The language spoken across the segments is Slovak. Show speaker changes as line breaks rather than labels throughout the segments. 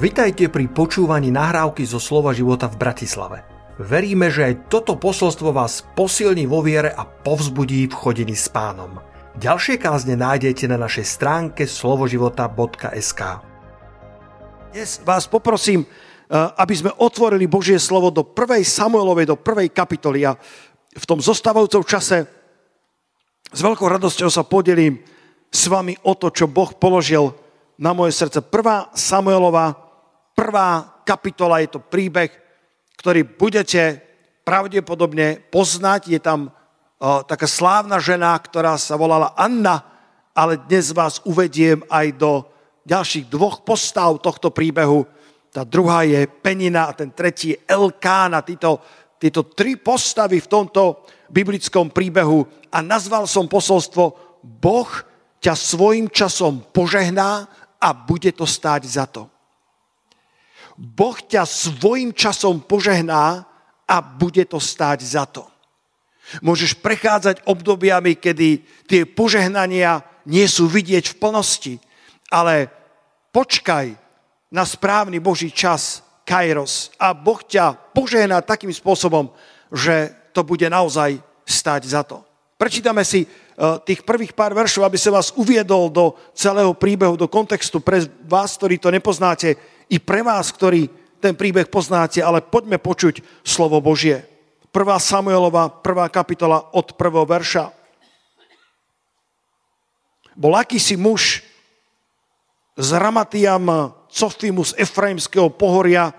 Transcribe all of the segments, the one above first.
Vitajte pri počúvaní nahrávky zo Slova života v Bratislave. Veríme, že aj toto posolstvo vás posilní vo viere a povzbudí v chodení s pánom. Ďalšie kázne nájdete na našej stránke slovoživota.sk
Dnes vás poprosím, eh, aby sme otvorili Božie slovo do 1. Samuelovej, do 1. kapitoly a v tom zostávajúcom čase s veľkou radosťou sa podelím s vami o to, čo Boh položil na moje srdce. 1. Samuelova, prvá kapitola, je to príbeh, ktorý budete pravdepodobne poznať. Je tam uh, taká slávna žena, ktorá sa volala Anna, ale dnes vás uvediem aj do ďalších dvoch postav tohto príbehu. Tá druhá je Penina a ten tretí je Elkána. Títo, títo tri postavy v tomto biblickom príbehu a nazval som posolstvo Boh ťa svojim časom požehná a bude to stáť za to. Boh ťa svojim časom požehná a bude to stáť za to. Môžeš prechádzať obdobiami, kedy tie požehnania nie sú vidieť v plnosti, ale počkaj na správny Boží čas, Kairos, a Boh ťa požehná takým spôsobom, že to bude naozaj stať za to. Prečítame si eh, tých prvých pár veršov, aby sa vás uviedol do celého príbehu, do kontextu pre vás, ktorí to nepoznáte i pre vás, ktorí ten príbeh poznáte, ale poďme počuť slovo Božie. 1. Samuelova, 1. kapitola od 1. verša. Bol akýsi muž z Ramatiam Cofimu z Efraimského pohoria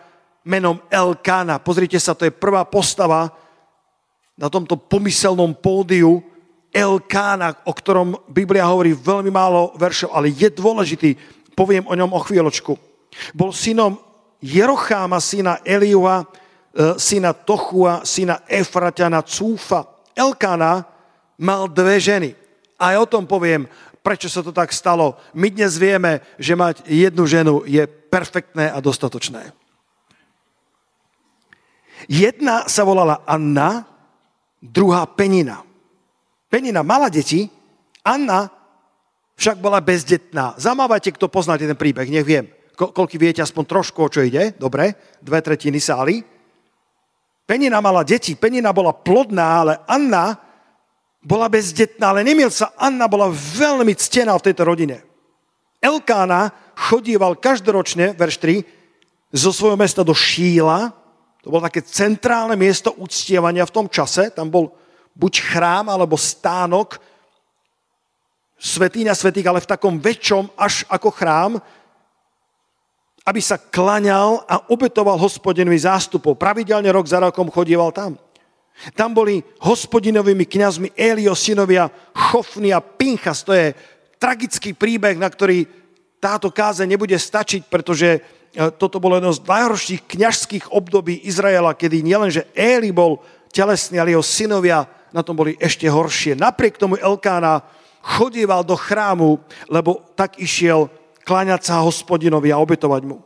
menom Elkána. Pozrite sa, to je prvá postava na tomto pomyselnom pódiu Elkána, o ktorom Biblia hovorí veľmi málo veršov, ale je dôležitý. Poviem o ňom o chvíľočku. Bol synom Jerocháma, syna Eliua, e, syna Tochua, syna Efraťana, Cúfa. Elkána mal dve ženy. Aj o tom poviem, prečo sa to tak stalo. My dnes vieme, že mať jednu ženu je perfektné a dostatočné. Jedna sa volala Anna, druhá Penina. Penina mala deti, Anna však bola bezdetná. Zamávajte, kto poznáte ten príbeh, nech viem. Ko, koľky viete aspoň trošku, o čo ide? Dobre, dve tretiny sály. Penina mala deti, Penina bola plodná, ale Anna bola bezdetná, ale nemiel sa, Anna bola veľmi ctená v tejto rodine. Elkána chodíval každoročne, verš 3, zo svojho mesta do Šíla, to bolo také centrálne miesto uctievania v tom čase, tam bol buď chrám alebo stánok, svetýňa svetých, ale v takom väčšom až ako chrám, aby sa klaňal a obetoval hospodinový zástupov. Pravidelne rok za rokom chodieval tam. Tam boli hospodinovými kňazmi Elio, synovia Chofny a Pinchas. To je tragický príbeh, na ktorý táto káze nebude stačiť, pretože e, toto bolo jedno z najhorších kňažských období Izraela, kedy nielenže Eli bol telesný, ale jeho synovia na tom boli ešte horšie. Napriek tomu Elkána chodieval do chrámu, lebo tak išiel kláňať sa hospodinovi a obetovať mu.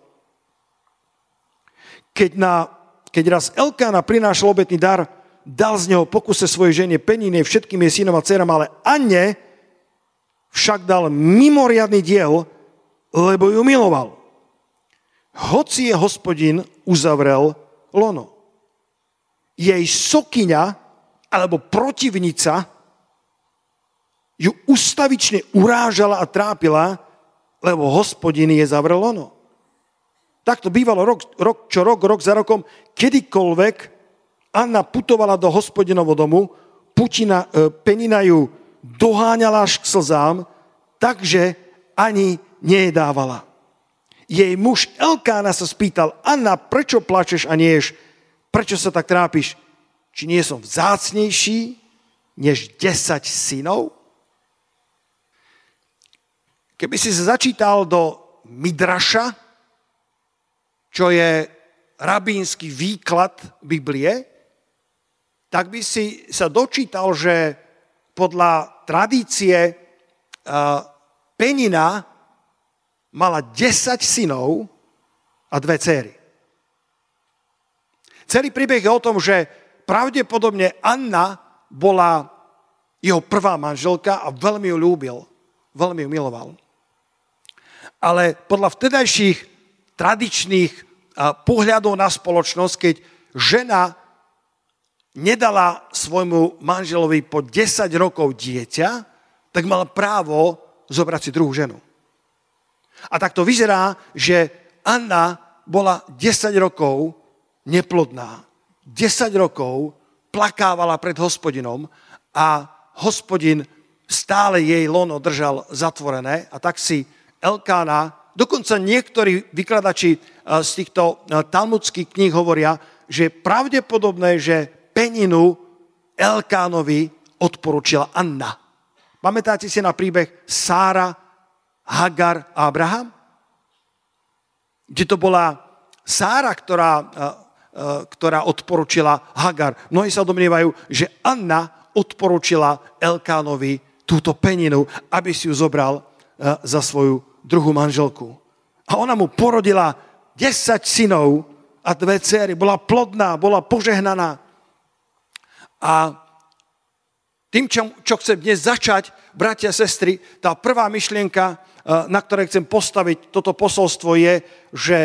Keď, na, keď raz Elkána prinášal obetný dar, dal z neho pokuse svojej žene Penine, všetkým jej synom a dcerám, ale Anne však dal mimoriadný diel, lebo ju miloval. Hoci je hospodin uzavrel lono. Jej sokyňa alebo protivnica ju ustavične urážala a trápila, lebo hospodin je zavrel ono. Tak to bývalo rok, rok čo rok, rok za rokom, kedykoľvek Anna putovala do hospodinovho domu, Putina, e, Penina ju doháňala až k slzám, takže ani nejedávala. Jej muž Elkána sa spýtal, Anna, prečo plačeš a nieš? Prečo sa tak trápiš? Či nie som vzácnejší než 10 synov? Keby si sa začítal do Midraša, čo je rabínsky výklad Biblie, tak by si sa dočítal, že podľa tradície Penina mala 10 synov a dve céry. Celý príbeh je o tom, že pravdepodobne Anna bola jeho prvá manželka a veľmi ju ľúbil, veľmi ju miloval ale podľa vtedajších tradičných pohľadov na spoločnosť, keď žena nedala svojmu manželovi po 10 rokov dieťa, tak mala právo zobrať si druhú ženu. A tak to vyzerá, že Anna bola 10 rokov neplodná. 10 rokov plakávala pred hospodinom a hospodin stále jej lono držal zatvorené a tak si Elkána, dokonca niektorí vykladači eh, z týchto eh, talmudských kníh hovoria, že je pravdepodobné, že peninu Elkánovi odporučila Anna. Pamätáte si na príbeh Sára, Hagar a Abraham? Kde to bola Sára, ktorá, eh, ktorá odporučila Hagar. Mnohí sa domnievajú, že Anna odporučila Elkánovi túto peninu, aby si ju zobral za svoju druhú manželku. A ona mu porodila 10 synov a dve céry. Bola plodná, bola požehnaná. A tým, čo, čo chcem dnes začať, bratia a sestry, tá prvá myšlienka, eh, na ktorej chcem postaviť toto posolstvo je, že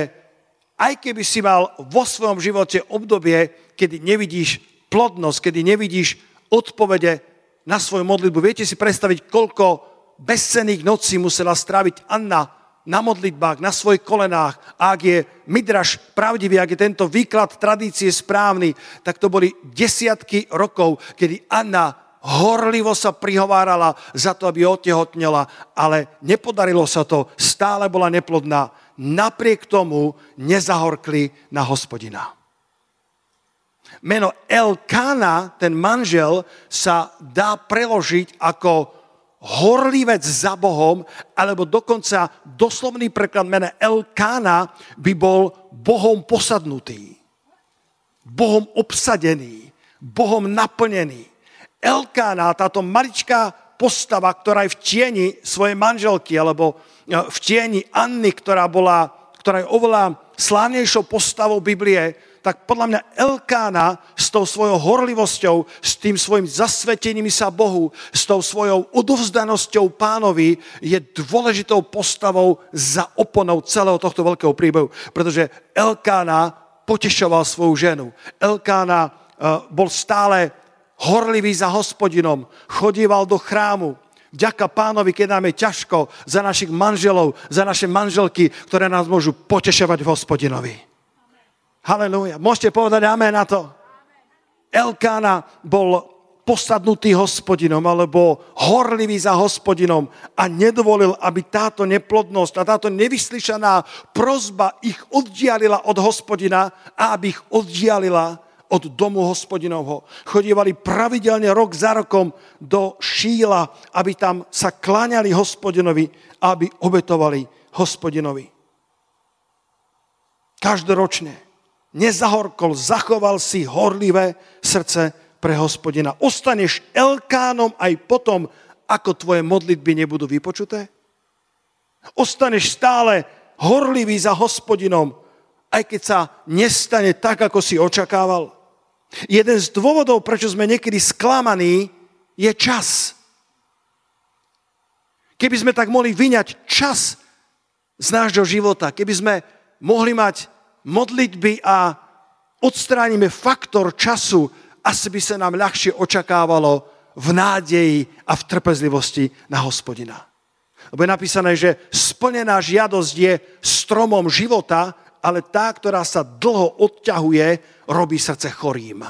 aj keby si mal vo svojom živote obdobie, kedy nevidíš plodnosť, kedy nevidíš odpovede na svoju modlitbu, viete si predstaviť, koľko bezcených nocí musela stráviť Anna na modlitbách, na svojich kolenách. A ak je Midraš pravdivý, ak je tento výklad tradície správny, tak to boli desiatky rokov, kedy Anna horlivo sa prihovárala za to, aby otehotnela, ale nepodarilo sa to, stále bola neplodná. Napriek tomu nezahorkli na hospodina. Meno Elkana, ten manžel, sa dá preložiť ako horlivec za Bohom, alebo dokonca doslovný preklad mena Elkána by bol Bohom posadnutý, Bohom obsadený, Bohom naplnený. Elkána, táto maličká postava, ktorá je v tieni svojej manželky, alebo e, v tieni Anny, ktorá, bola, ktorá je oveľa slávnejšou postavou Biblie, tak podľa mňa Elkána s tou svojou horlivosťou, s tým svojim zasvetením sa Bohu, s tou svojou odovzdanosťou pánovi je dôležitou postavou za oponou celého tohto veľkého príbehu. Pretože Elkána potešoval svoju ženu. Elkána uh, bol stále horlivý za hospodinom, chodíval do chrámu, Ďaká pánovi, keď nám je ťažko za našich manželov, za naše manželky, ktoré nás môžu potešovať v hospodinovi. Halelúja. Môžete povedať amen na to? Elkána bol posadnutý hospodinom alebo horlivý za hospodinom a nedovolil, aby táto neplodnosť a táto nevyslyšaná prozba ich oddialila od hospodina a aby ich oddialila od domu hospodinovho. Chodívali pravidelne rok za rokom do Šíla, aby tam sa kláňali hospodinovi a aby obetovali hospodinovi. Každoročne nezahorkol, zachoval si horlivé srdce pre hospodina. Ostaneš Elkánom aj potom, ako tvoje modlitby nebudú vypočuté? Ostaneš stále horlivý za hospodinom, aj keď sa nestane tak, ako si očakával? Jeden z dôvodov, prečo sme niekedy sklamaní, je čas. Keby sme tak mohli vyňať čas z nášho života, keby sme mohli mať modlitby a odstránime faktor času, asi by sa nám ľahšie očakávalo v nádeji a v trpezlivosti na hospodina. Lebo je napísané, že splnená žiadosť je stromom života, ale tá, ktorá sa dlho odťahuje, robí srdce chorým.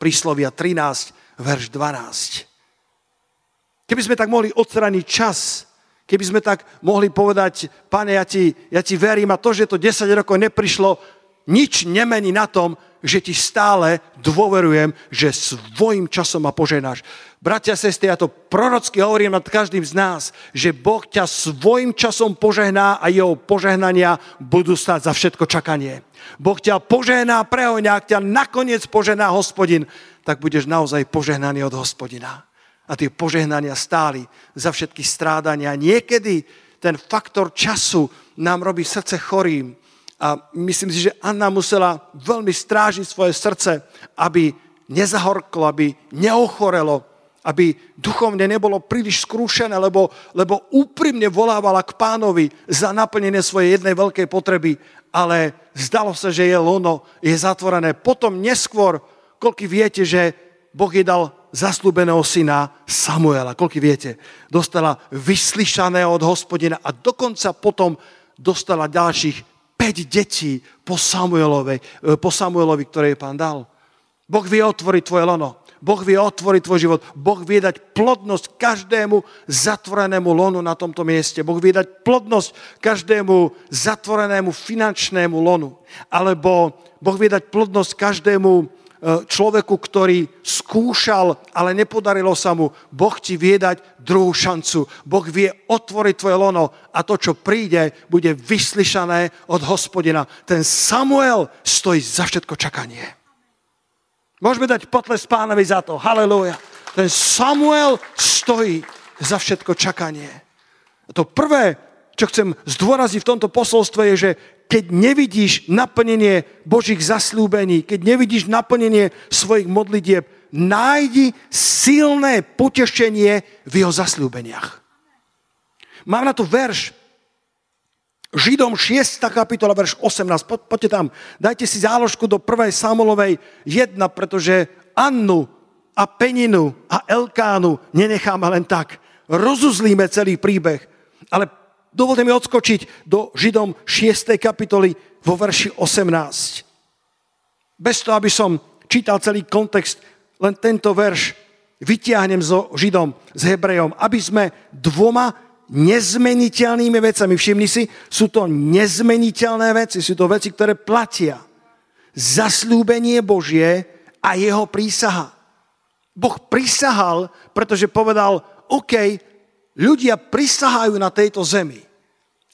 Príslovia 13, verš 12. Keby sme tak mohli odstrániť čas, Keby sme tak mohli povedať, pane, ja ti, ja ti verím a to, že to 10 rokov neprišlo, nič nemení na tom, že ti stále dôverujem, že svojim časom ma poženáš. Bratia, sestry, ja to prorocky hovorím nad každým z nás, že Boh ťa svojim časom požehná a jeho požehnania budú stať za všetko čakanie. Boh ťa požehná, prehojňa, ak ťa nakoniec požehná hospodin, tak budeš naozaj požehnaný od hospodina a tie požehnania stáli za všetky strádania. Niekedy ten faktor času nám robí srdce chorým. A myslím si, že Anna musela veľmi strážiť svoje srdce, aby nezahorklo, aby neochorelo, aby duchovne nebolo príliš skrúšené, lebo, lebo úprimne volávala k pánovi za naplnenie svojej jednej veľkej potreby, ale zdalo sa, že je lono, je zatvorené. Potom neskôr, koľko viete, že Boh jej dal zaslúbeného syna Samuela. Koľko viete? Dostala vyslyšané od hospodina a dokonca potom dostala ďalších 5 detí po Samuelovi, po Samuelovi ktoré jej pán dal. Boh vie otvoriť tvoje lono. Boh vie otvoriť tvoj život. Boh vie dať plodnosť každému zatvorenému lonu na tomto mieste. Boh vie dať plodnosť každému zatvorenému finančnému lonu. Alebo Boh vie dať plodnosť každému človeku, ktorý skúšal, ale nepodarilo sa mu. Boh ti vie dať druhú šancu. Boh vie otvoriť tvoje lono a to, čo príde, bude vyslyšané od hospodina. Ten Samuel stojí za všetko čakanie. Môžeme dať potles pánovi za to. Halelúja. Ten Samuel stojí za všetko čakanie. A to prvé, čo chcem zdôraziť v tomto posolstve, je, že keď nevidíš naplnenie Božích zaslúbení, keď nevidíš naplnenie svojich modlitieb, nájdi silné potešenie v jeho zaslúbeniach. Mám na to verš, Židom 6. kapitola, verš 18. Po, poďte tam, dajte si záložku do 1. Samuelovej 1, pretože Annu a Peninu a Elkánu nenecháme len tak. Rozuzlíme celý príbeh. Ale dovolte mi odskočiť do Židom 6. kapitoly vo verši 18. Bez toho, aby som čítal celý kontext, len tento verš vytiahnem so Židom, s Hebrejom, aby sme dvoma nezmeniteľnými vecami. Všimni si, sú to nezmeniteľné veci, sú to veci, ktoré platia. Zaslúbenie Božie a jeho prísaha. Boh prisahal, pretože povedal, OK, ľudia prisahajú na tejto zemi.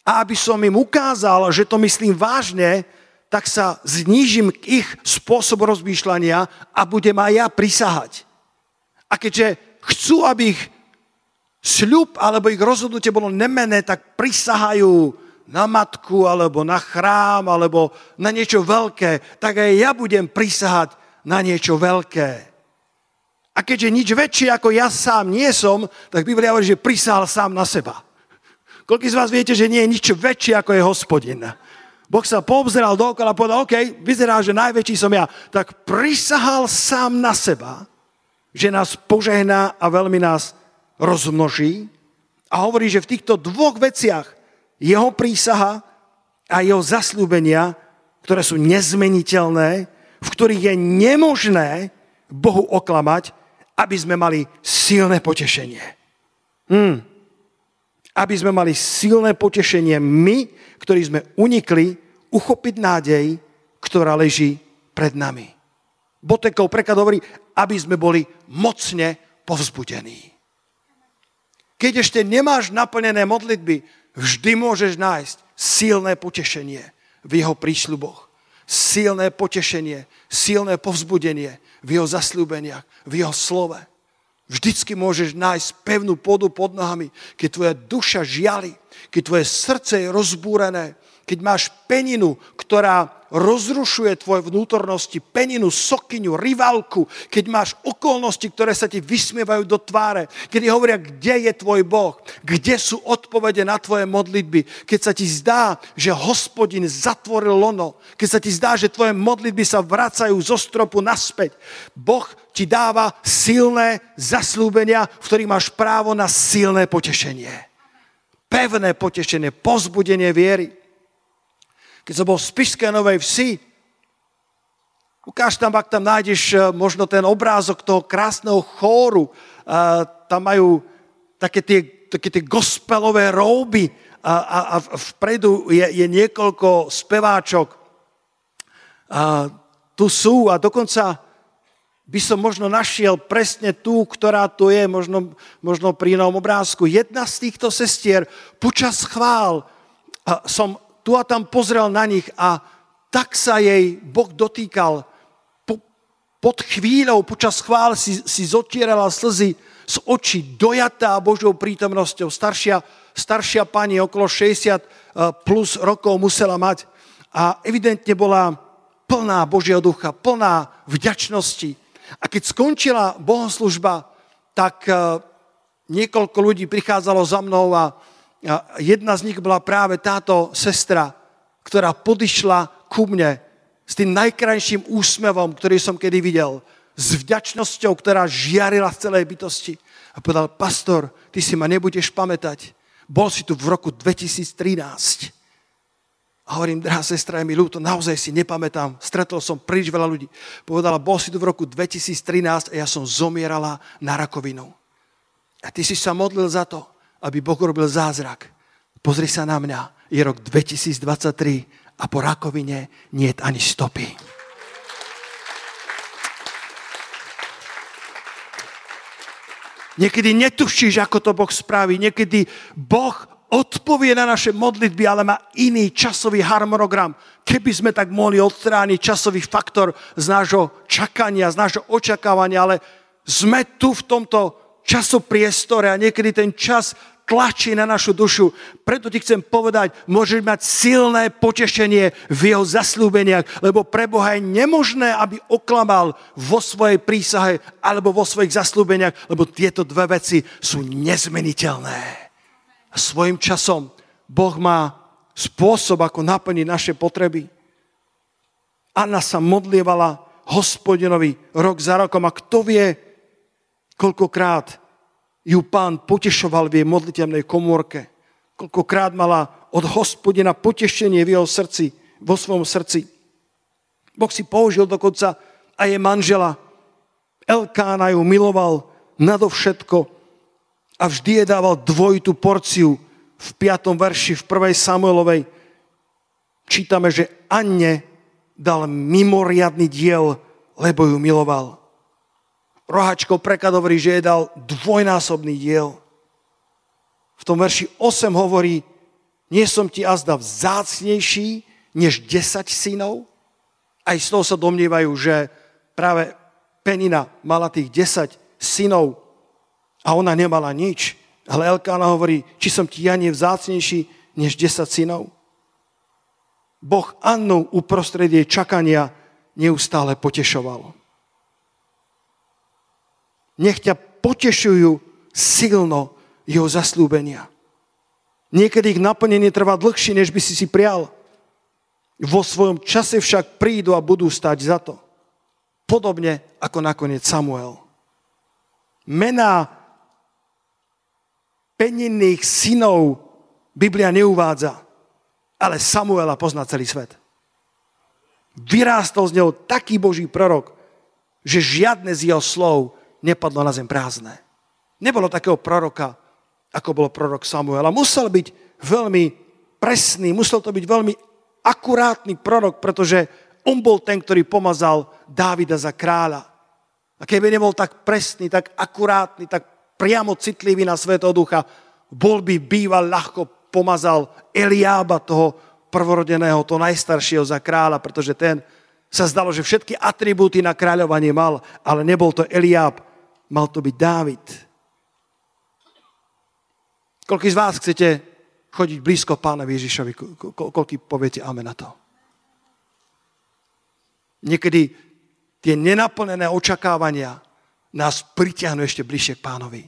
A aby som im ukázal, že to myslím vážne, tak sa znížim k ich spôsobu rozmýšľania a budem aj ja prisahať. A keďže chcú, aby ich sľub alebo ich rozhodnutie bolo nemené, tak prisahajú na matku, alebo na chrám, alebo na niečo veľké, tak aj ja budem prisahať na niečo veľké. A keďže nič väčšie ako ja sám nie som, tak Biblia hovorí, že prisahal sám na seba. Koľko z vás viete, že nie je nič väčšie ako je hospodin? Boh sa poobzeral dookola a povedal, OK, vyzerá, že najväčší som ja. Tak prisahal sám na seba, že nás požehná a veľmi nás rozmnoží a hovorí, že v týchto dvoch veciach jeho prísaha a jeho zaslúbenia, ktoré sú nezmeniteľné, v ktorých je nemožné Bohu oklamať, aby sme mali silné potešenie. Hmm. Aby sme mali silné potešenie my, ktorí sme unikli, uchopiť nádej, ktorá leží pred nami. Botekov preklad hovorí, aby sme boli mocne povzbudení. Keď ešte nemáš naplnené modlitby, vždy môžeš nájsť silné potešenie v jeho prísľuboch. Silné potešenie, silné povzbudenie v jeho zasľúbeniach, v jeho slove. Vždycky môžeš nájsť pevnú podu pod nohami, keď tvoja duša žiali, keď tvoje srdce je rozbúrené, keď máš peninu, ktorá rozrušuje tvoje vnútornosti, peninu, sokyňu, rivalku, keď máš okolnosti, ktoré sa ti vysmievajú do tváre, kedy hovoria, kde je tvoj Boh, kde sú odpovede na tvoje modlitby, keď sa ti zdá, že hospodin zatvoril lono, keď sa ti zdá, že tvoje modlitby sa vracajú zo stropu naspäť. Boh ti dáva silné zaslúbenia, v ktorých máš právo na silné potešenie. Pevné potešenie, pozbudenie viery. Keď som bol v Spišskej Novej Vsi, ukáž tam, ak tam nájdeš eh, možno ten obrázok toho krásneho chóru, a tam majú také tie, také tie gospelové róby a, a, a vpredu je, je niekoľko speváčok. A tu sú a dokonca by som možno našiel presne tú, ktorá tu je, možno, možno pri novom obrázku. Jedna z týchto sestier počas chvál a som tu a tam pozrel na nich a tak sa jej Boh dotýkal. Po, pod chvíľou, počas chvál si, si zotierala slzy z očí, dojatá Božou prítomnosťou. Staršia, staršia pani, okolo 60 eh, plus rokov musela mať a evidentne bola plná Božieho ducha, plná vďačnosti. A keď skončila bohoslužba, tak uh, niekoľko ľudí prichádzalo za mnou a jedna z nich bola práve táto sestra, ktorá podišla ku mne s tým najkrajším úsmevom, ktorý som kedy videl, s vďačnosťou, ktorá žiarila z celej bytosti. A povedal, pastor, ty si ma nebudeš pamätať. Bol si tu v roku 2013. A hovorím, drahá sestra, je mi ľúto, naozaj si nepamätám. Stretol som príliš veľa ľudí. Povedala, bol si tu v roku 2013 a ja som zomierala na rakovinu. A ty si sa modlil za to, aby Boh robil zázrak. Pozri sa na mňa. Je rok 2023 a po rakovine nie je ani stopy. Niekedy netušíš, ako to Boh spraví. Niekedy Boh odpovie na naše modlitby, ale má iný časový harmonogram. Keby sme tak mohli odstrániť časový faktor z nášho čakania, z nášho očakávania, ale sme tu v tomto časopriestore a niekedy ten čas tlačí na našu dušu. Preto ti chcem povedať, môžeš mať silné potešenie v jeho zaslúbeniach, lebo pre Boha je nemožné, aby oklamal vo svojej prísahe alebo vo svojich zaslúbeniach, lebo tieto dve veci sú nezmeniteľné svojim časom Boh má spôsob, ako naplniť naše potreby. Anna sa modlievala hospodinovi rok za rokom a kto vie, koľkokrát ju pán potešoval v jej modliteľnej komórke. Koľkokrát mala od hospodina potešenie v jeho srdci, vo svojom srdci. Boh si použil dokonca aj jej manžela. Elkána ju miloval nadovšetko a vždy je dával dvojitú porciu. V 5. verši v 1. Samuelovej čítame, že Anne dal mimoriadný diel, lebo ju miloval. Rohačko prekad hovorí, že je dal dvojnásobný diel. V tom verši 8 hovorí, nie som ti azda vzácnejší než 10 synov. Aj z toho sa domnievajú, že práve Penina mala tých 10 synov a ona nemala nič. Ale Elkána hovorí, či som ti ja nevzácnejší než 10 synov. Boh Annu uprostred jej čakania neustále potešoval. Nech ťa potešujú silno jeho zaslúbenia. Niekedy ich naplnenie trvá dlhšie, než by si si prial. Vo svojom čase však prídu a budú stať za to. Podobne ako nakoniec Samuel. Mená peninných synov Biblia neuvádza, ale Samuela pozná celý svet. Vyrástol z neho taký boží prorok, že žiadne z jeho slov nepadlo na zem prázdne. Nebolo takého proroka, ako bol prorok Samuela. Musel byť veľmi presný, musel to byť veľmi akurátny prorok, pretože on bol ten, ktorý pomazal Dávida za kráľa. A keby nebol tak presný, tak akurátny, tak priamo citlivý na Svetého Ducha, bol by býval ľahko pomazal Eliába, toho prvorodeného, toho najstaršieho za kráľa, pretože ten sa zdalo, že všetky atribúty na kráľovanie mal, ale nebol to Eliáb, mal to byť Dávid. Koľký z vás chcete chodiť blízko pána Ježišovi? Koľký poviete amen na to? Niekedy tie nenaplnené očakávania nás pritiahnu ešte bližšie k pánovi.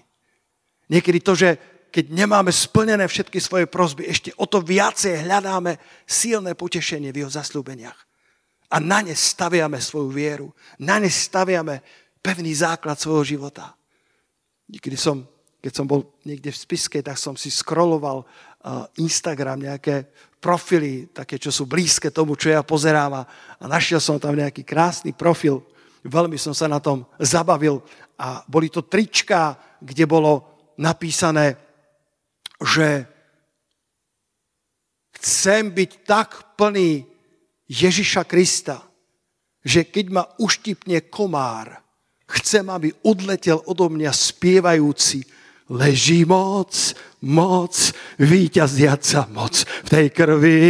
Niekedy to, že keď nemáme splnené všetky svoje prosby, ešte o to viacej hľadáme silné potešenie v jeho zaslúbeniach. A na ne staviame svoju vieru. Na ne staviame pevný základ svojho života. Niekedy som, keď som bol niekde v spiske, tak som si scrolloval Instagram, nejaké profily, také, čo sú blízke tomu, čo ja pozerám a našiel som tam nejaký krásny profil veľmi som sa na tom zabavil a boli to trička, kde bolo napísané, že chcem byť tak plný Ježiša Krista, že keď ma uštipne komár, chcem, aby odletel odo mňa spievajúci leží moc, moc, víťaziaca moc v tej krvi,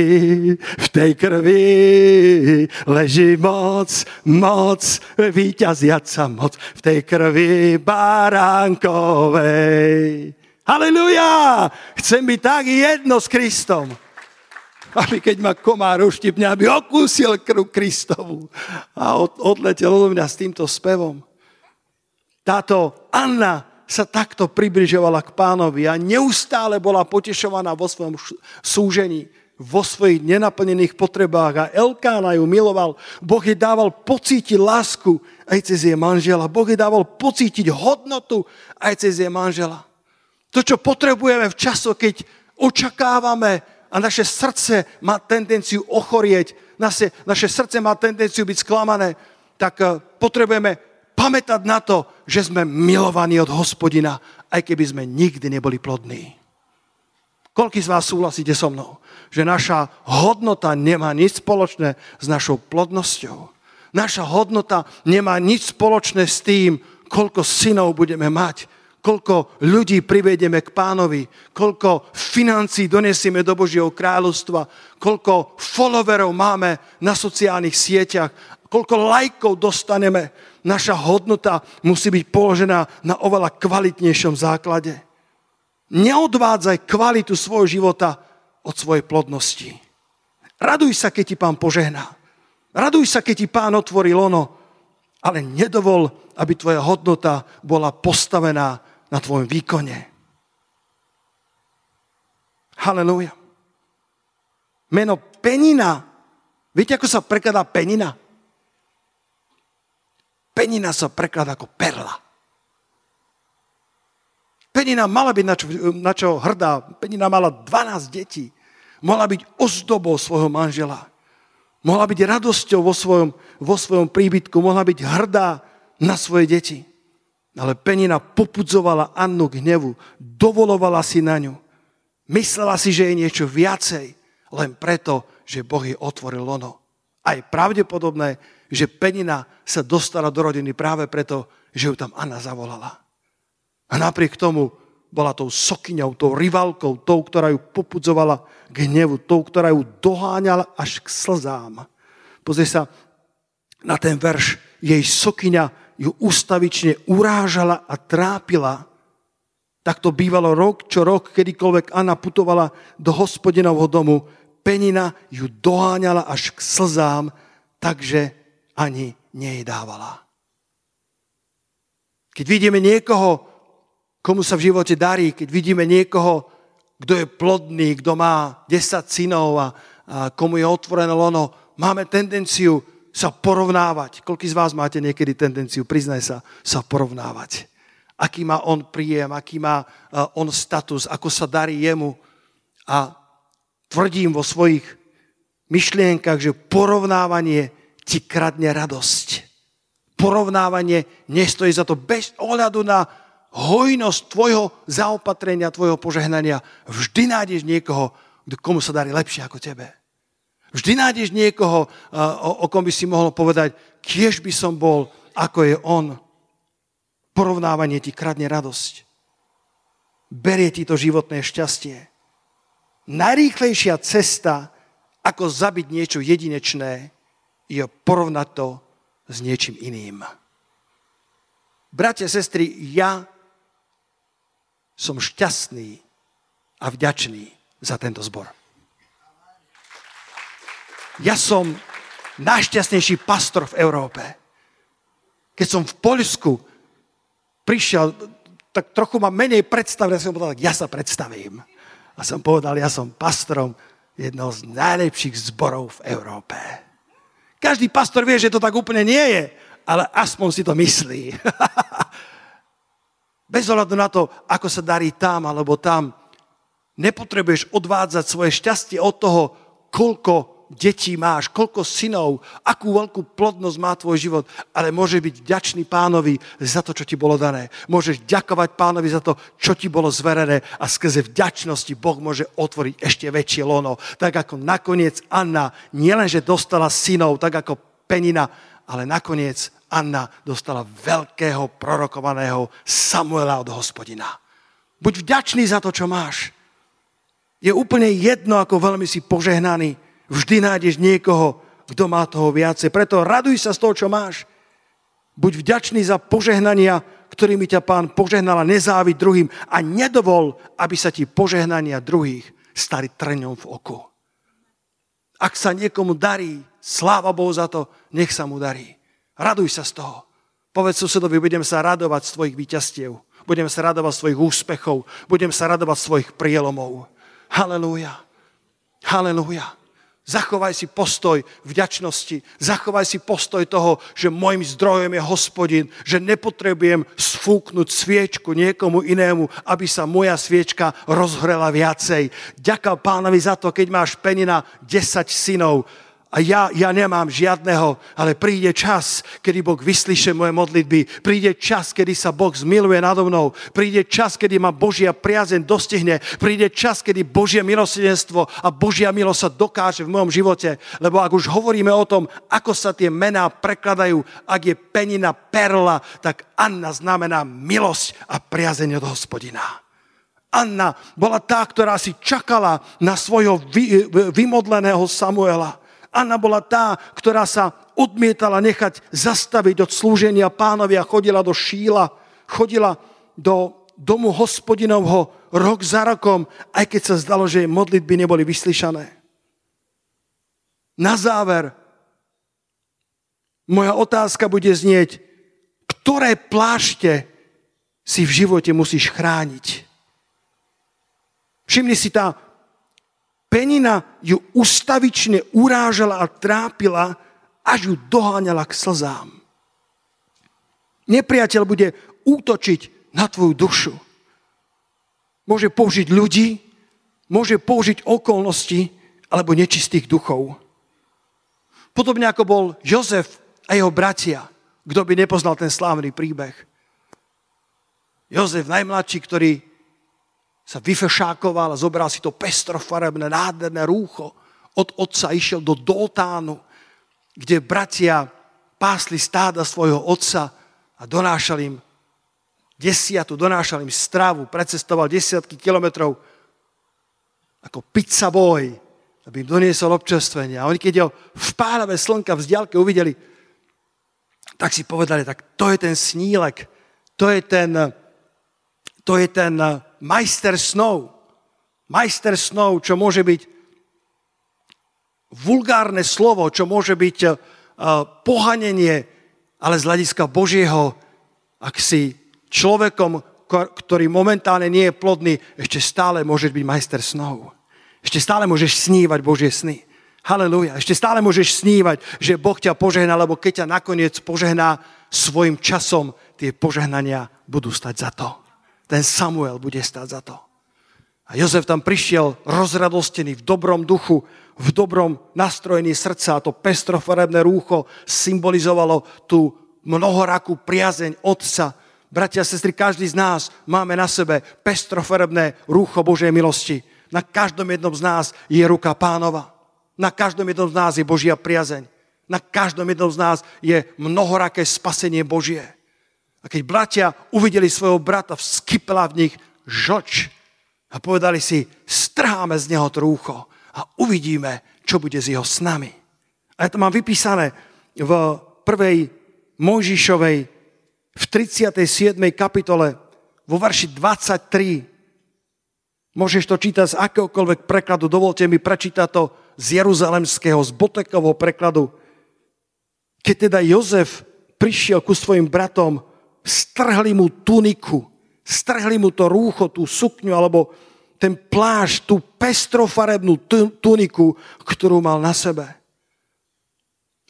v tej krvi leží moc, moc, víťaziaca moc v tej krvi baránkovej. Haleluja! Chcem byť tak jedno s Kristom. Aby keď ma komár uštipne, aby okúsil krv Kristovu a odletel od mňa s týmto spevom. Táto Anna sa takto približovala k pánovi a neustále bola potešovaná vo svojom súžení, vo svojich nenaplnených potrebách a Elkána ju miloval. Boh jej dával pocítiť lásku aj cez jej manžela. Boh jej dával pocítiť hodnotu aj cez jej manžela. To, čo potrebujeme v času, keď očakávame a naše srdce má tendenciu ochorieť, naše, naše srdce má tendenciu byť sklamané, tak eh, potrebujeme pamätať na to, že sme milovaní od hospodina, aj keby sme nikdy neboli plodní. Koľký z vás súhlasíte so mnou, že naša hodnota nemá nič spoločné s našou plodnosťou. Naša hodnota nemá nič spoločné s tým, koľko synov budeme mať, koľko ľudí privedieme k pánovi, koľko financí donesieme do Božieho kráľovstva, koľko followerov máme na sociálnych sieťach, koľko lajkov dostaneme naša hodnota musí byť položená na oveľa kvalitnejšom základe. Neodvádzaj kvalitu svojho života od svojej plodnosti. Raduj sa, keď ti pán požehná. Raduj sa, keď ti pán otvorí lono, ale nedovol, aby tvoja hodnota bola postavená na tvojom výkone. Halelúja. Meno Penina. Viete, ako sa prekladá Penina? Penina sa prekladá ako perla. Penina mala byť na čo, na čo hrdá. Penina mala 12 detí. Mohla byť ozdobou svojho manžela. Mohla byť radosťou vo svojom, vo svojom príbytku. Mohla byť hrdá na svoje deti. Ale Penina popudzovala Annu k hnevu. Dovolovala si na ňu. Myslela si, že je niečo viacej. Len preto, že Boh jej otvoril lono. A je pravdepodobné, že Penina sa dostala do rodiny práve preto, že ju tam Anna zavolala. A napriek tomu bola tou sokyňou, tou rivalkou, tou, ktorá ju popudzovala k hnevu, tou, ktorá ju doháňala až k slzám. Pozri sa na ten verš. Jej sokyňa ju ustavične urážala a trápila. Tak to bývalo rok čo rok, kedykoľvek Anna putovala do hospodinovho domu. Penina ju doháňala až k slzám, takže ani nejedávala. Keď vidíme niekoho, komu sa v živote darí, keď vidíme niekoho, kto je plodný, kto má 10 synov a, a komu je otvorené lono, máme tendenciu sa porovnávať. Koľký z vás máte niekedy tendenciu, priznaj sa, sa porovnávať. Aký má on príjem, aký má on status, ako sa darí jemu. A tvrdím vo svojich myšlienkach, že porovnávanie ti kradne radosť. Porovnávanie nestojí za to bez ohľadu na hojnosť tvojho zaopatrenia, tvojho požehnania. Vždy nájdeš niekoho, komu sa darí lepšie ako tebe. Vždy nájdeš niekoho, o, o kom by si mohol povedať, kiež by som bol, ako je on. Porovnávanie ti kradne radosť. Berie ti to životné šťastie. Najrýchlejšia cesta, ako zabiť niečo jedinečné, je porovnať to s niečím iným. Bratia, sestry, ja som šťastný a vďačný za tento zbor. Ja som najšťastnejší pastor v Európe. Keď som v Poľsku prišiel, tak trochu ma menej predstavil, ja som povedal, ja sa predstavím. A som povedal, ja som pastorom jedného z najlepších zborov v Európe. Každý pastor vie, že to tak úplne nie je, ale aspoň si to myslí. Bez ohľadu na to, ako sa darí tam alebo tam, nepotrebuješ odvádzať svoje šťastie od toho, koľko detí máš, koľko synov, akú veľkú plodnosť má tvoj život, ale môže byť vďačný pánovi za to, čo ti bolo dané. Môžeš ďakovať pánovi za to, čo ti bolo zverené a skrze vďačnosti Boh môže otvoriť ešte väčšie lono. Tak ako nakoniec Anna nielenže dostala synov, tak ako Penina, ale nakoniec Anna dostala veľkého prorokovaného Samuela od hospodina. Buď vďačný za to, čo máš. Je úplne jedno, ako veľmi si požehnaný Vždy nájdeš niekoho, kto má toho viacej. Preto raduj sa z toho, čo máš. Buď vďačný za požehnania, ktorými ťa pán požehnala, nezáviť druhým a nedovol, aby sa ti požehnania druhých stali trňom v oku. Ak sa niekomu darí, sláva Bohu za to, nech sa mu darí. Raduj sa z toho. Povedz susedovi, budem sa radovať z tvojich víťazstiev. budem sa radovať svojich úspechov, budem sa radovať svojich prielomov. Halelúja. Halelúja. Zachovaj si postoj vďačnosti. Zachovaj si postoj toho, že môjim zdrojom je hospodin, že nepotrebujem sfúknuť sviečku niekomu inému, aby sa moja sviečka rozhrela viacej. Ďakujem pánovi za to, keď máš penina 10 synov a ja, ja nemám žiadneho, ale príde čas, kedy Boh vyslyše moje modlitby. Príde čas, kedy sa Boh zmiluje nado mnou. Príde čas, kedy ma Božia priazeň dostihne. Príde čas, kedy Božie milosrdenstvo a Božia milosť sa dokáže v mojom živote. Lebo ak už hovoríme o tom, ako sa tie mená prekladajú, ak je penina perla, tak Anna znamená milosť a priazeň od hospodina. Anna bola tá, ktorá si čakala na svojho vy, vymodleného Samuela Anna bola tá, ktorá sa odmietala nechať zastaviť od slúženia pánovi a chodila do šíla, chodila do domu hospodinovho rok za rokom, aj keď sa zdalo, že jej modlitby neboli vyslyšané. Na záver, moja otázka bude znieť, ktoré plášte si v živote musíš chrániť. Všimni si tá Penina ju ustavične urážala a trápila, až ju doháňala k slzám. Nepriateľ bude útočiť na tvoju dušu. Môže použiť ľudí, môže použiť okolnosti alebo nečistých duchov. Podobne ako bol Jozef a jeho bratia, kto by nepoznal ten slávny príbeh. Jozef najmladší, ktorý sa vyfešákoval a zobral si to pestrofarebné, nádherné rúcho. Od otca išiel do Doltánu, kde bratia pásli stáda svojho otca a donášali im desiatu, donášali im stravu, precestoval desiatky kilometrov ako pizza boy, aby im doniesol občerstvenie. A oni, keď ho v páravé slnka v vzdialke uvideli, tak si povedali, tak to je ten snílek, to je ten, to je ten majster snov. Majster snov, čo môže byť vulgárne slovo, čo môže byť uh, pohanenie, ale z hľadiska Božieho, ak si človekom, ktorý momentálne nie je plodný, ešte stále môžeš byť majster snov. Ešte stále môžeš snívať Božie sny. Halelúja. Ešte stále môžeš snívať, že Boh ťa požehná, lebo keď ťa nakoniec požehná svojim časom, tie požehnania budú stať za to ten Samuel bude stáť za to. A Jozef tam prišiel rozradostený v dobrom duchu, v dobrom nastrojení srdca a to pestrofarebné rúcho symbolizovalo tú mnohorakú priazeň otca. Bratia a sestry, každý z nás máme na sebe pestrofarebné rúcho Božej milosti. Na každom jednom z nás je ruka pánova. Na každom jednom z nás je Božia priazeň. Na každom jednom z nás je mnohoraké spasenie Božie. A keď bratia uvideli svojho brata, vskypla v nich žoč a povedali si, strháme z neho trúcho a uvidíme, čo bude s jeho snami. A ja to mám vypísané v prvej Mojžišovej v 37. kapitole vo verši 23. Môžeš to čítať z akéhokoľvek prekladu. Dovolte mi prečítať to z jeruzalemského, z Botekovho prekladu. Keď teda Jozef prišiel ku svojim bratom, strhli mu tuniku, strhli mu to rúcho, tú sukňu alebo ten pláž, tú pestrofarebnú tuniku, ktorú mal na sebe.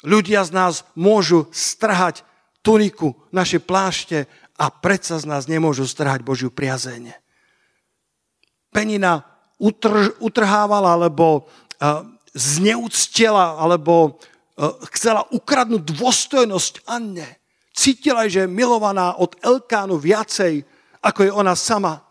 Ľudia z nás môžu strhať tuniku, naše plášte a predsa z nás nemôžu strhať Božiu priazeň. Penina utrž, utrhávala, alebo uh, zneúctila, alebo uh, chcela ukradnúť dôstojnosť Anne. Cítila, že je milovaná od Elkánu viacej, ako je ona sama.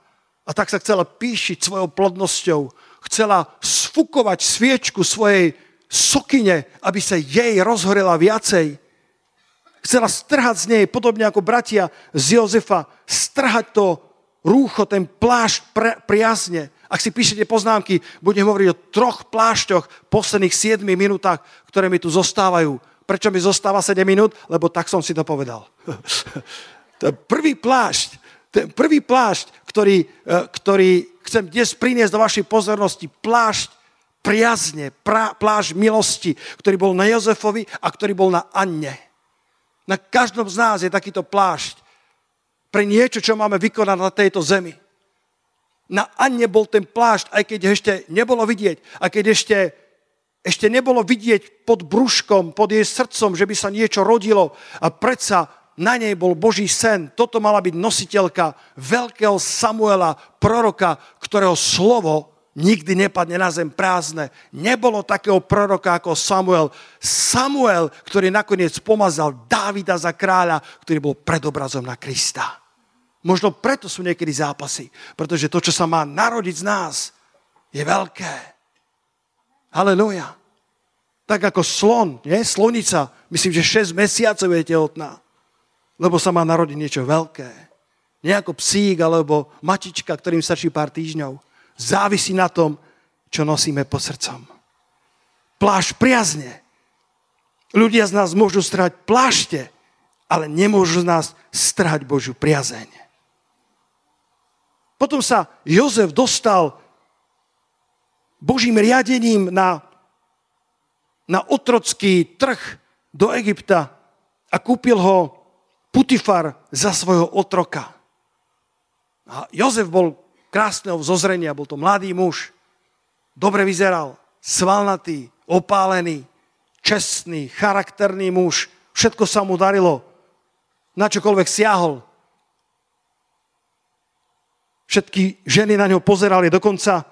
A tak sa chcela píšiť svojou plodnosťou. Chcela sfukovať sviečku svojej sokine, aby sa jej rozhorela viacej. Chcela strhať z nej, podobne ako bratia z Jozefa, strhať to rúcho, ten plášť pre, priazne. Ak si píšete poznámky, budem hovoriť o troch plášťoch v posledných 7 minútach, ktoré mi tu zostávajú. Prečo mi zostáva 7 minút? Lebo tak som si to povedal. to je prvý plášť, ten prvý plášť, ktorý, e, ktorý chcem dnes priniesť do vašej pozornosti, plášť priazne, pra, plášť milosti, ktorý bol na Jozefovi a ktorý bol na Anne. Na každom z nás je takýto plášť. pre niečo, čo máme vykonať na tejto zemi. Na Anne bol ten plášť, aj keď ešte nebolo vidieť, a keď ešte, ešte nebolo vidieť pod brúškom, pod jej srdcom, že by sa niečo rodilo a predsa na nej bol Boží sen. Toto mala byť nositeľka veľkého Samuela, proroka, ktorého slovo nikdy nepadne na zem prázdne. Nebolo takého proroka ako Samuel. Samuel, ktorý nakoniec pomazal Dávida za kráľa, ktorý bol predobrazom na Krista. Možno preto sú niekedy zápasy, pretože to, čo sa má narodiť z nás, je veľké. Halleluja. Tak ako slon, nie? slonica, myslím, že 6 mesiacov je tehotná, lebo sa má narodiť niečo veľké. Nie ako psík alebo matička, ktorým stačí pár týždňov závisí na tom, čo nosíme po srdcom. Plášť priazne. Ľudia z nás môžu strhať plášte, ale nemôžu z nás strhať Božiu priazeň. Potom sa Jozef dostal Božím riadením na, na otrocký trh do Egypta a kúpil ho Putifar za svojho otroka. A Jozef bol krásneho vzozrenia, bol to mladý muž, dobre vyzeral, svalnatý, opálený, čestný, charakterný muž, všetko sa mu darilo, na čokoľvek siahol. Všetky ženy na ňo pozerali, dokonca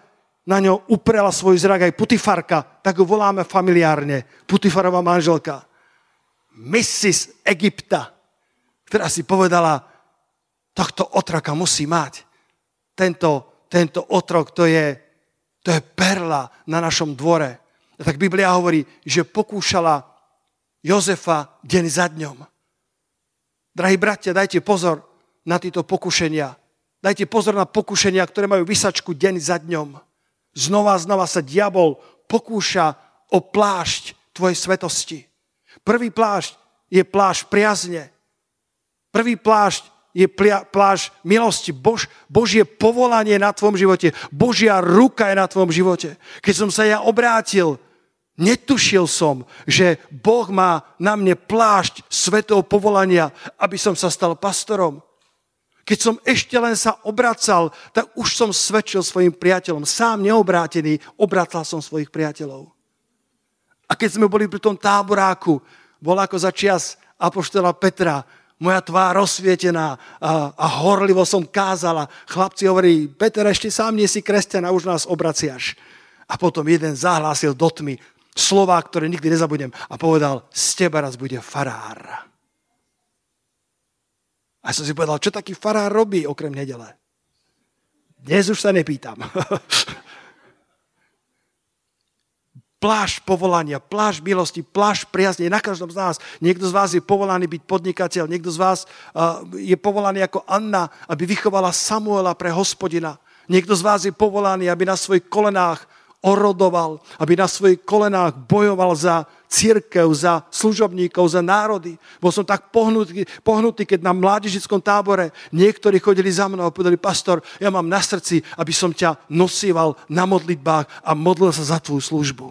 na ňo uprela svoj zrak aj Putifarka, tak ho voláme familiárne, Putifarová manželka. Mrs. Egypta, ktorá si povedala, tohto otraka musí mať tento, tento otrok, to je, to je perla na našom dvore. A tak Biblia hovorí, že pokúšala Jozefa deň za dňom. Drahí bratia, dajte pozor na tieto pokušenia. Dajte pozor na pokušenia, ktoré majú vysačku deň za dňom. Znova a znova sa diabol pokúša o plášť tvojej svetosti. Prvý plášť je plášť priazne. Prvý plášť je pláž milosti. Bož, Božie povolanie na tvojom živote. Božia ruka je na tvojom živote. Keď som sa ja obrátil, netušil som, že Boh má na mne plášť svetého povolania, aby som sa stal pastorom. Keď som ešte len sa obracal, tak už som svedčil svojim priateľom. Sám neobrátený, obracal som svojich priateľov. A keď sme boli pri tom táboráku, bol ako za čias apoštola Petra, moja tvár rozsvietená a, a horlivo som kázala. Chlapci hovorí, Peter, ešte sám nie si kresťan a už nás obraciaš. A potom jeden zahlásil do tmy slova, ktoré nikdy nezabudnem a povedal, z teba raz bude farár. A som si povedal, čo taký farár robí okrem nedele? Dnes už sa nepýtam. plášť povolania, plášť milosti, plášť priazne na každom z nás. Niekto z vás je povolaný byť podnikateľ, niekto z vás je povolaný ako Anna, aby vychovala Samuela pre hospodina. Niekto z vás je povolaný, aby na svojich kolenách orodoval, aby na svojich kolenách bojoval za církev, za služobníkov, za národy. Bol som tak pohnutý, pohnutý, keď na mládežickom tábore niektorí chodili za mnou a povedali, pastor, ja mám na srdci, aby som ťa nosíval na modlitbách a modlil sa za tvoju službu.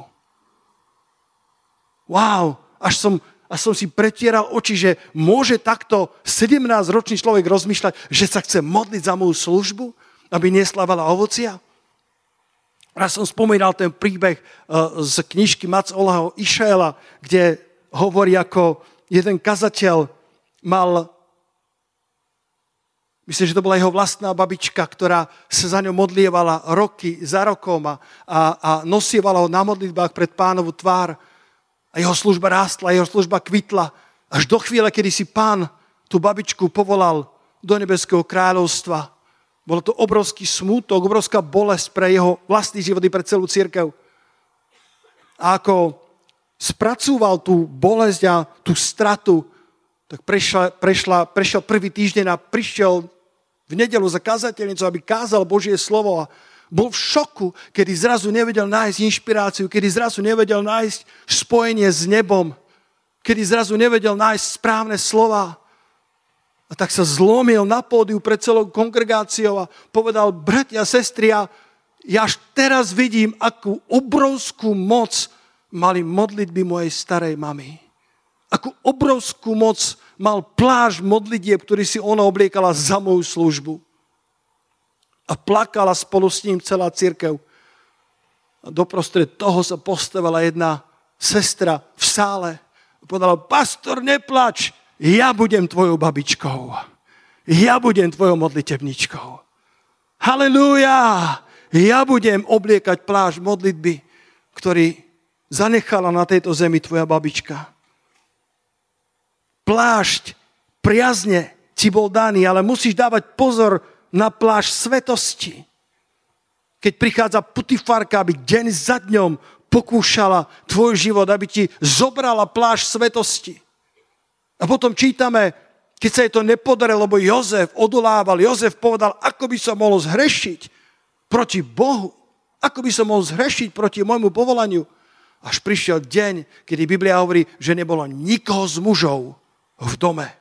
Wow, až som, až som si pretieral oči, že môže takto 17-ročný človek rozmýšľať, že sa chce modliť za moju službu, aby neslávala ovocia. Raz som spomínal ten príbeh eh, z knižky Mac Olaho Išaela, kde hovorí, ako jeden kazateľ mal Myslím, že to bola jeho vlastná babička, ktorá sa za ňou modlievala roky za rokom a, a nosievala ho na modlitbách pred pánovu tvár. A jeho služba rástla, jeho služba kvitla. Až do chvíle, kedy si pán tú babičku povolal do nebeského kráľovstva. Bolo to obrovský smútok, obrovská bolesť pre jeho vlastný život i pre celú církev. A ako spracúval tú bolesť a tú stratu, tak prešla, prešla, prešiel prvý týždeň a prišiel v nedelu za kazateľnicu, aby kázal Božie slovo a bol v šoku, kedy zrazu nevedel nájsť inšpiráciu, kedy zrazu nevedel nájsť spojenie s nebom, kedy zrazu nevedel nájsť správne slova. A tak sa zlomil na pódiu pred celou kongregáciou a povedal, bratia, sestry, ja, ja až teraz vidím, akú obrovskú moc mali modlitby mojej starej mamy. Akú obrovskú moc mal pláž modlitieb, ktorý si ona obliekala za moju službu. A plakala spolu s ním celá církev. A doprostred toho sa postavila jedna sestra v sále. A povedala, pastor, neplač, ja budem tvojou babičkou. Ja budem tvojou modlitebničkou. Halelúja! Ja budem obliekať pláž modlitby, ktorý zanechala na tejto zemi tvoja babička. Plášť priazne ti bol daný, ale musíš dávať pozor na pláž svetosti. Keď prichádza putifarka, aby deň za dňom pokúšala tvoj život, aby ti zobrala pláž svetosti. A potom čítame, keď sa jej to nepodarilo, lebo Jozef odolával, Jozef povedal, ako by som mohol zhrešiť proti Bohu, ako by som mohol zhrešiť proti môjmu povolaniu. Až prišiel deň, kedy Biblia hovorí, že nebolo nikoho z mužov v dome.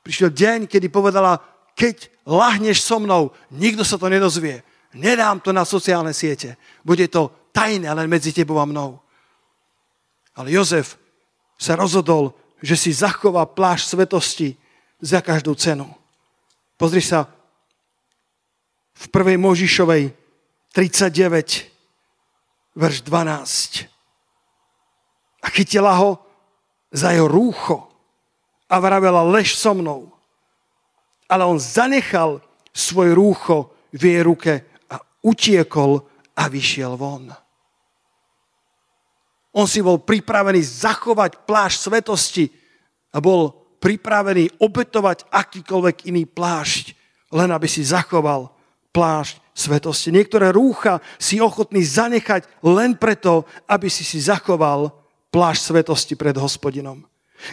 Prišiel deň, kedy povedala, keď lahneš so mnou, nikto sa to nedozvie. Nedám to na sociálne siete. Bude to tajné len medzi tebou a mnou. Ale Jozef sa rozhodol, že si zachová pláž svetosti za každú cenu. Pozri sa v 1. Možišovej 39, verš 12. A chytila ho za jeho rúcho a vravela, lež so mnou. Ale on zanechal svoj rúcho v jej ruke a utiekol a vyšiel von. On si bol pripravený zachovať plášť svetosti a bol pripravený obetovať akýkoľvek iný plášť, len aby si zachoval plášť svetosti. Niektoré rúcha si ochotný zanechať len preto, aby si si zachoval plášť svetosti pred hospodinom.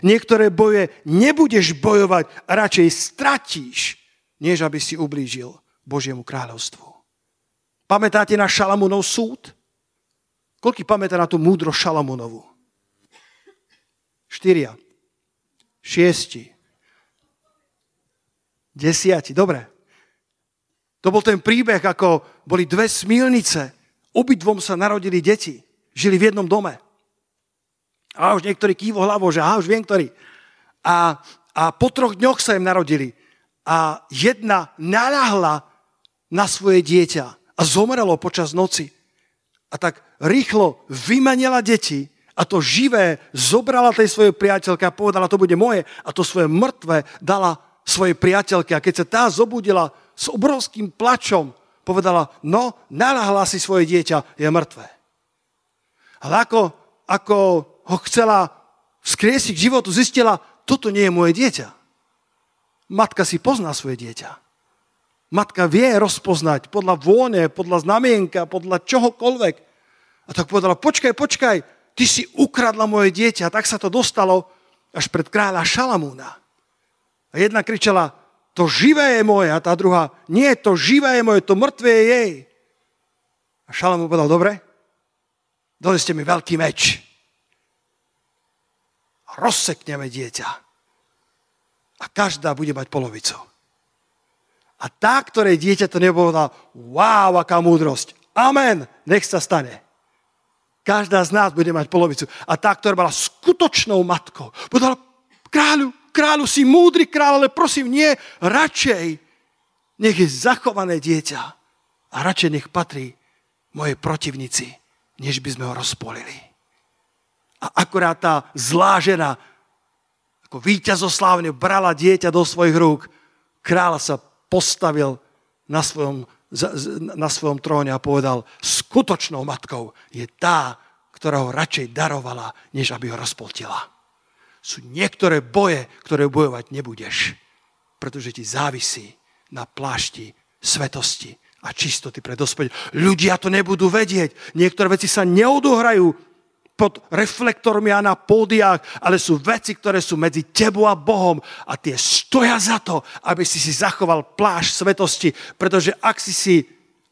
Niektoré boje nebudeš bojovať, radšej stratíš, než aby si ublížil Božiemu kráľovstvu. Pamätáte na Šalamunov súd? Koľký pamätá na tú múdro Šalamunovu? Štyria. Šiesti. Desiati. Dobre. To bol ten príbeh, ako boli dve smilnice. Obidvom sa narodili deti. Žili v jednom dome. A už niektorí kývo hlavou, že aha, už viem, ktorý. A, a po troch dňoch sa im narodili. A jedna naľahla na svoje dieťa a zomrelo počas noci a tak rýchlo vymanila deti a to živé zobrala tej svojej priateľke a povedala, to bude moje a to svoje mŕtve dala svojej priateľke. A keď sa tá zobudila s obrovským plačom, povedala, no, nalahla si svoje dieťa, je mŕtve. Ale ako, ako ho chcela vzkriesiť k životu, zistila, toto nie je moje dieťa. Matka si pozná svoje dieťa. Matka vie rozpoznať podľa vône, podľa znamienka, podľa čohokoľvek. A tak povedala, počkaj, počkaj, ty si ukradla moje dieťa. A tak sa to dostalo až pred kráľa Šalamúna. A jedna kričala, to živé je moje. A tá druhá, nie, to živé je moje, to mŕtve je jej. A Šalamún povedal, dobre, doneste mi veľký meč. A rozsekneme dieťa. A každá bude mať polovicu. A tá, ktoré dieťa to nepovedala, wow, aká múdrosť. Amen, nech sa stane. Každá z nás bude mať polovicu. A tá, ktorá bola skutočnou matkou, povedala, kráľu, kráľu, si múdry kráľ, ale prosím, nie, radšej nech je zachované dieťa a radšej nech patrí mojej protivnici, než by sme ho rozpolili. A akorát tá zlá žena ako víťazoslávne brala dieťa do svojich rúk, kráľ sa postavil na svojom, na svojom tróne a povedal, skutočnou matkou je tá, ktorá ho radšej darovala, než aby ho rozpoltila. Sú niektoré boje, ktoré bojovať nebudeš, pretože ti závisí na plášti svetosti a čistoty pred hospodin. Ľudia to nebudú vedieť. Niektoré veci sa neodohrajú pod reflektormi a na pódiách, ale sú veci, ktoré sú medzi tebou a Bohom a tie stoja za to, aby si si zachoval plášť svetosti, pretože ak si si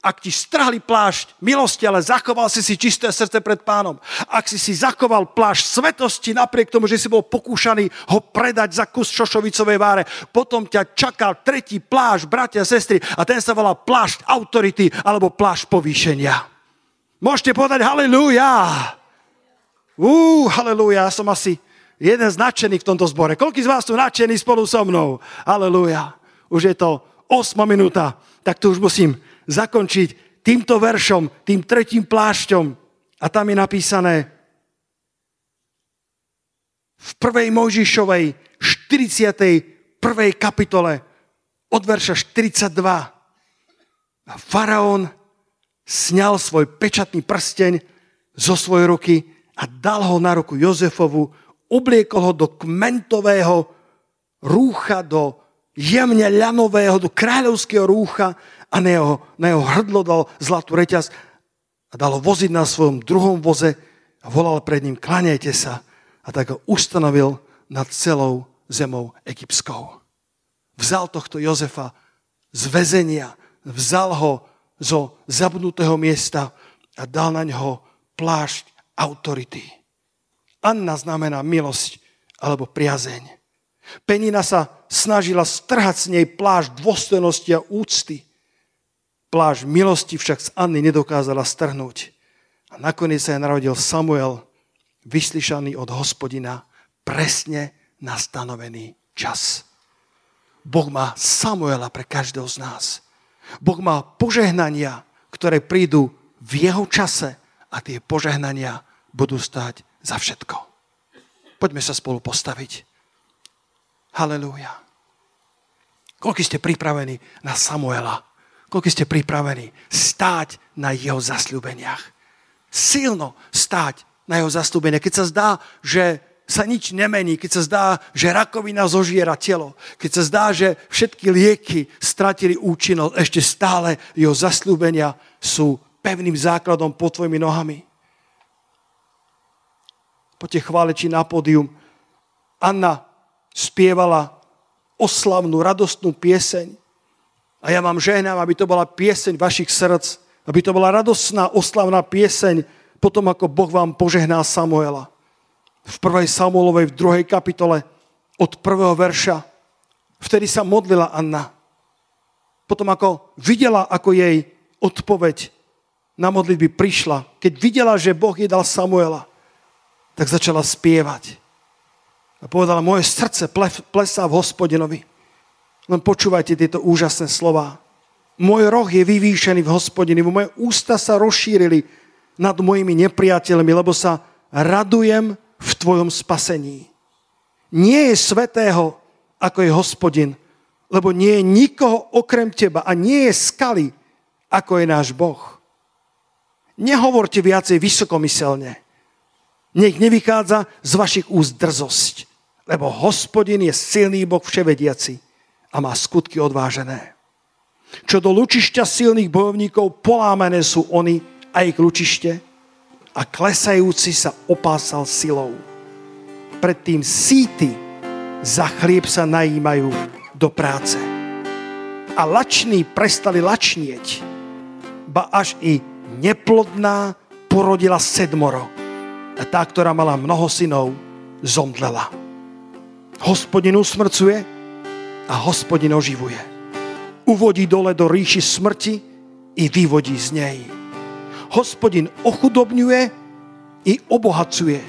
ak ti strhli plášť milosti, ale zachoval si si čisté srdce pred pánom, ak si si zachoval plášť svetosti napriek tomu, že si bol pokúšaný ho predať za kus šošovicovej váre, potom ťa čakal tretí plášť, bratia a sestry, a ten sa volá plášť autority alebo plášť povýšenia. Môžete povedať halleluja. Ú, halleluja, ja som asi jeden značený v tomto zbore. Koľko z vás sú nadšení spolu so mnou? Aleluja. Už je to 8 minúta, tak tu už musím zakončiť týmto veršom, tým tretím plášťom. A tam je napísané v prvej Mojžišovej 41. kapitole od verša 42. A faraón sňal svoj pečatný prsteň zo svojej ruky a dal ho na ruku Jozefovu, obliekol ho do kmentového rúcha, do jemne ľanového, do kráľovského rúcha a na jeho, na jeho hrdlo dal zlatú reťaz a dal ho voziť na svojom druhom voze a volal pred ním, klanejte sa. A tak ho ustanovil nad celou zemou egyptskou. Vzal tohto Jozefa z väzenia, vzal ho zo zabudnutého miesta a dal na ňo plášť autority. Anna znamená milosť alebo priazeň. Penina sa snažila strhať z nej plášť dôstojnosti a úcty. Plášť milosti však z Anny nedokázala strhnúť. A nakoniec sa jej narodil Samuel, vyslyšaný od hospodina presne na stanovený čas. Boh má Samuela pre každého z nás. Boh má požehnania, ktoré prídu v jeho čase a tie požehnania budú stáť za všetko. Poďme sa spolu postaviť. Halelúja. Koľko ste pripravení na Samuela? Koľko ste pripravení stáť na jeho zasľúbeniach? Silno stáť na jeho zasľúbeniach. Keď sa zdá, že sa nič nemení, keď sa zdá, že rakovina zožiera telo, keď sa zdá, že všetky lieky stratili účinnosť, ešte stále jeho zasľúbenia sú pevným základom pod tvojimi nohami. Poďte chváleči na pódium. Anna spievala oslavnú, radostnú pieseň. A ja vám žehnám, aby to bola pieseň vašich srdc, aby to bola radostná, oslavná pieseň potom, ako Boh vám požehná Samuela v 1. Samuelovej, v 2. kapitole od prvého verša. Vtedy sa modlila Anna. Potom ako videla, ako jej odpoveď na modlitby prišla, keď videla, že Boh jej dal Samuela, tak začala spievať. A povedala, moje srdce plesá v hospodinovi. Len počúvajte tieto úžasné slova. Môj roh je vyvýšený v hospodini, moje ústa sa rozšírili nad mojimi nepriateľmi, lebo sa radujem v tvojom spasení. Nie je svetého, ako je hospodin, lebo nie je nikoho okrem teba a nie je skaly, ako je náš Boh. Nehovorte viacej vysokomyselne. Nech nevychádza z vašich úst drzosť, lebo hospodin je silný Boh vševediaci a má skutky odvážené. Čo do lučišťa silných bojovníkov polámené sú oni a ich lučište, a klesajúci sa opásal silou. Predtým síty za chlieb sa najímajú do práce. A lační prestali lačnieť, ba až i neplodná porodila sedmoro. A tá, ktorá mala mnoho synov, zomdlela. Hospodin usmrcuje a hospodin oživuje. Uvodí dole do ríši smrti i vyvodí z nej hospodin ochudobňuje i obohacuje.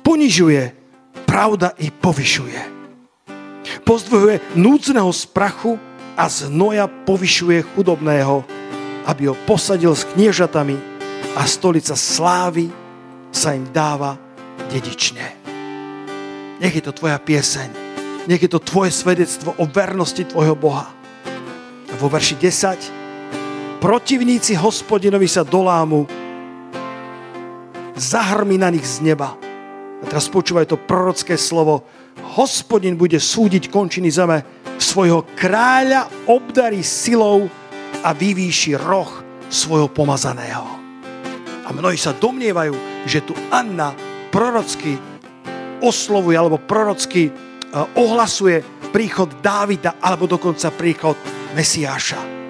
Ponižuje, pravda i povyšuje. Pozdvihuje núdzneho z prachu a z noja povyšuje chudobného, aby ho posadil s kniežatami a stolica slávy sa im dáva dedične. Nech je to tvoja pieseň. Nech je to tvoje svedectvo o vernosti tvojho Boha. A vo verši 10 protivníci hospodinovi sa dolámu, zahrmi na nich z neba. A teraz počúvaj to prorocké slovo. Hospodin bude súdiť končiny zeme, svojho kráľa obdarí silou a vyvýši roh svojho pomazaného. A mnohí sa domnievajú, že tu Anna prorocky oslovuje alebo prorocky eh, ohlasuje príchod Dávida alebo dokonca príchod Mesiáša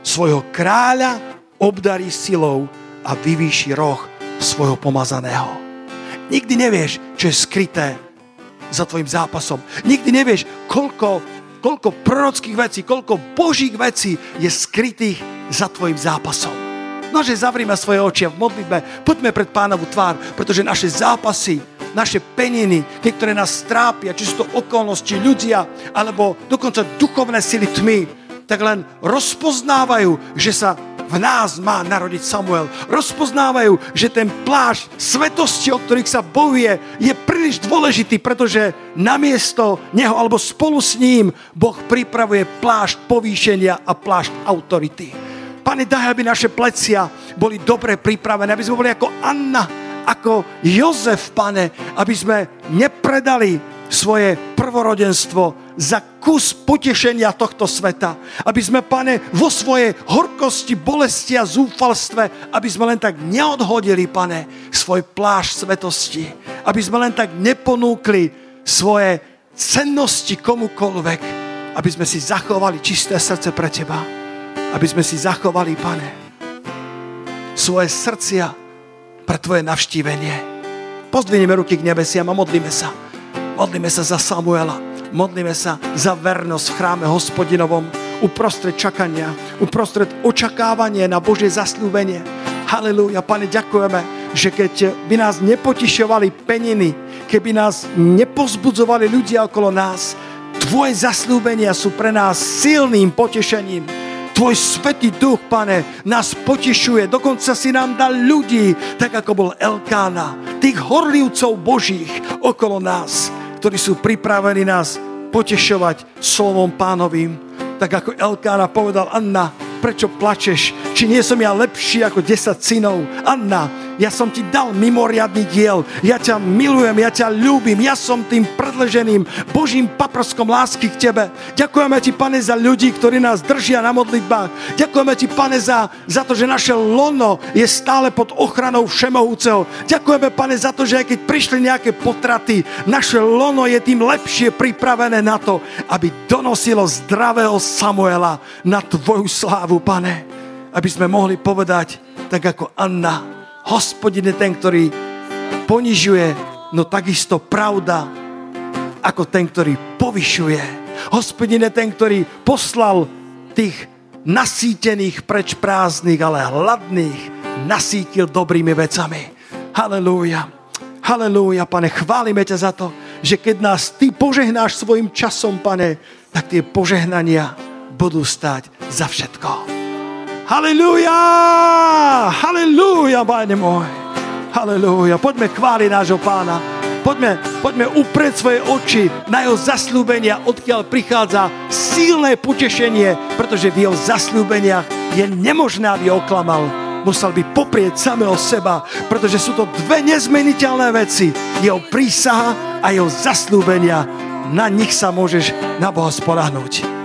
svojho kráľa obdarí silou a vyvýši roh svojho pomazaného. Nikdy nevieš, čo je skryté za tvojim zápasom. Nikdy nevieš, koľko, koľko prorockých vecí, koľko božích vecí je skrytých za tvojim zápasom. Nože zavrime svoje oči a v modlitbe poďme pred pánovu tvár, pretože naše zápasy naše peniny, niektoré nás trápia, či sú to okolnosti, ľudia, alebo dokonca duchovné sily tmy, tak len rozpoznávajú, že sa v nás má narodiť Samuel. Rozpoznávajú, že ten plášť svetosti, o ktorých sa bojuje, je príliš dôležitý, pretože namiesto neho alebo spolu s ním Boh pripravuje plášť povýšenia a plášť autority. Pane, daj, aby naše plecia boli dobre pripravené, aby sme boli ako Anna, ako Jozef, pane, aby sme nepredali svoje prvorodenstvo za kus potešenia tohto sveta. Aby sme, pane, vo svojej horkosti, bolesti a zúfalstve, aby sme len tak neodhodili, pane, svoj plášť svetosti. Aby sme len tak neponúkli svoje cennosti komukolvek. Aby sme si zachovali čisté srdce pre Teba. Aby sme si zachovali, pane, svoje srdcia pre Tvoje navštívenie. Pozdvinieme ruky k nebesiam a modlíme sa Modlíme sa za Samuela. Modlíme sa za vernosť v chráme hospodinovom uprostred čakania, uprostred očakávania na Božie zaslúbenie. Halelúja, Pane, ďakujeme, že keď by nás nepotišovali peniny, keby nás nepozbudzovali ľudia okolo nás, Tvoje zaslúbenia sú pre nás silným potešením. Tvoj svetý duch, pane, nás potešuje. Dokonca si nám dal ľudí, tak ako bol Elkána. Tých horlivcov božích okolo nás ktorí sú pripravení nás potešovať slovom pánovým. Tak ako Elkána povedal, Anna, prečo plačeš? Či nie som ja lepší ako 10 synov? Anna, ja som ti dal mimoriadný diel, ja ťa milujem, ja ťa ľúbim, ja som tým predleženým Božím paprskom lásky k tebe. Ďakujeme ti, pane, za ľudí, ktorí nás držia na modlitbách. Ďakujeme ti, pane, za, za to, že naše lono je stále pod ochranou Všemohúceho. Ďakujeme, pane, za to, že aj keď prišli nejaké potraty, naše lono je tým lepšie pripravené na to, aby donosilo zdravého Samuela na tvoju slávu, pane. Aby sme mohli povedať, tak ako Anna, Hospodin je ten, ktorý ponižuje, no takisto pravda, ako ten, ktorý povyšuje. Hospodin je ten, ktorý poslal tých nasýtených preč prázdnych, ale hladných nasítil dobrými vecami. Halelúja. Halelúja, pane, chválime ťa za to, že keď nás ty požehnáš svojim časom, pane, tak tie požehnania budú stať za všetko. Halelúja! Halelúja, Pane môj. Halelúja. Poďme chváliť nášho pána. Poďme, poďme uprieť svoje oči na jeho zaslúbenia, odkiaľ prichádza silné potešenie, pretože v jeho zaslúbeniach je nemožné, aby oklamal. Musel by poprieť samého seba, pretože sú to dve nezmeniteľné veci. Jeho prísaha a jeho zaslúbenia. Na nich sa môžeš na Boha spolahnúť.